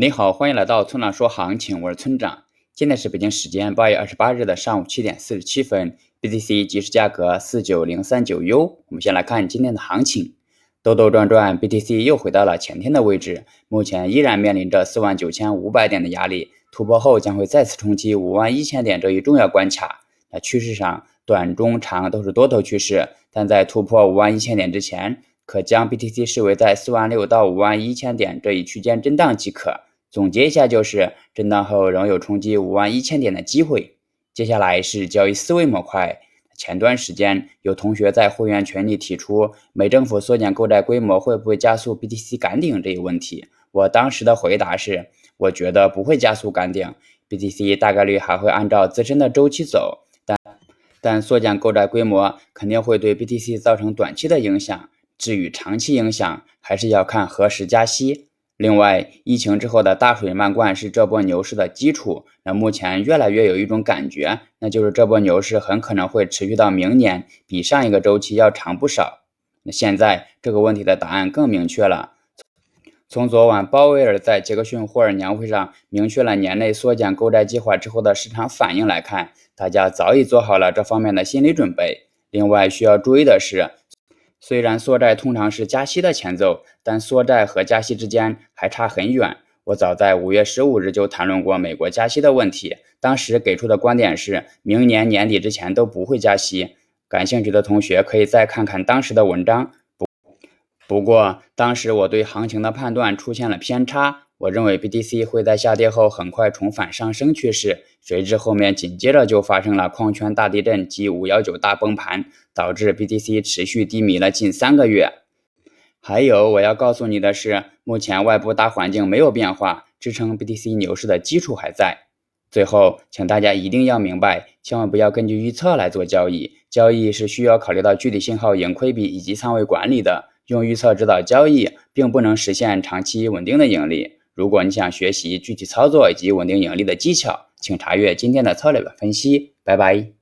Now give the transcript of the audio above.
你好，欢迎来到村长说行情，我是村长。现在是北京时间八月二十八日的上午七点四十七分，BTC 即时价格四九零三九 U。我们先来看今天的行情，兜兜转转，BTC 又回到了前天的位置，目前依然面临着四万九千五百点的压力，突破后将会再次冲击五万一千点这一重要关卡。那趋势上，短、中、长都是多头趋势，但在突破五万一千点之前，可将 BTC 视为在四万六到五万一千点这一区间震荡即可。总结一下，就是震荡后仍有冲击五万一千点的机会。接下来是交易思维模块。前段时间有同学在会员群里提出，美政府缩减购债规模会不会加速 BTC 赶顶这一问题。我当时的回答是，我觉得不会加速赶顶，BTC 大概率还会按照自身的周期走。但但缩减购债规模肯定会对 BTC 造成短期的影响。至于长期影响，还是要看何时加息。另外，疫情之后的大水漫灌是这波牛市的基础。那目前越来越有一种感觉，那就是这波牛市很可能会持续到明年，比上一个周期要长不少。那现在这个问题的答案更明确了。从昨晚鲍威尔在杰克逊霍尔年会上明确了年内缩减购债计划之后的市场反应来看，大家早已做好了这方面的心理准备。另外需要注意的是。虽然缩债通常是加息的前奏，但缩债和加息之间还差很远。我早在五月十五日就谈论过美国加息的问题，当时给出的观点是明年年底之前都不会加息。感兴趣的同学可以再看看当时的文章。不不过当时我对行情的判断出现了偏差。我认为 BTC 会在下跌后很快重返上升趋势，谁知后面紧接着就发生了矿圈大地震及五幺九大崩盘，导致 BTC 持续低迷了近三个月。还有我要告诉你的是，目前外部大环境没有变化，支撑 BTC 牛市的基础还在。最后，请大家一定要明白，千万不要根据预测来做交易，交易是需要考虑到具体信号、盈亏比以及仓位管理的。用预测指导交易，并不能实现长期稳定的盈利。如果你想学习具体操作以及稳定盈利的技巧，请查阅今天的策略分析。拜拜。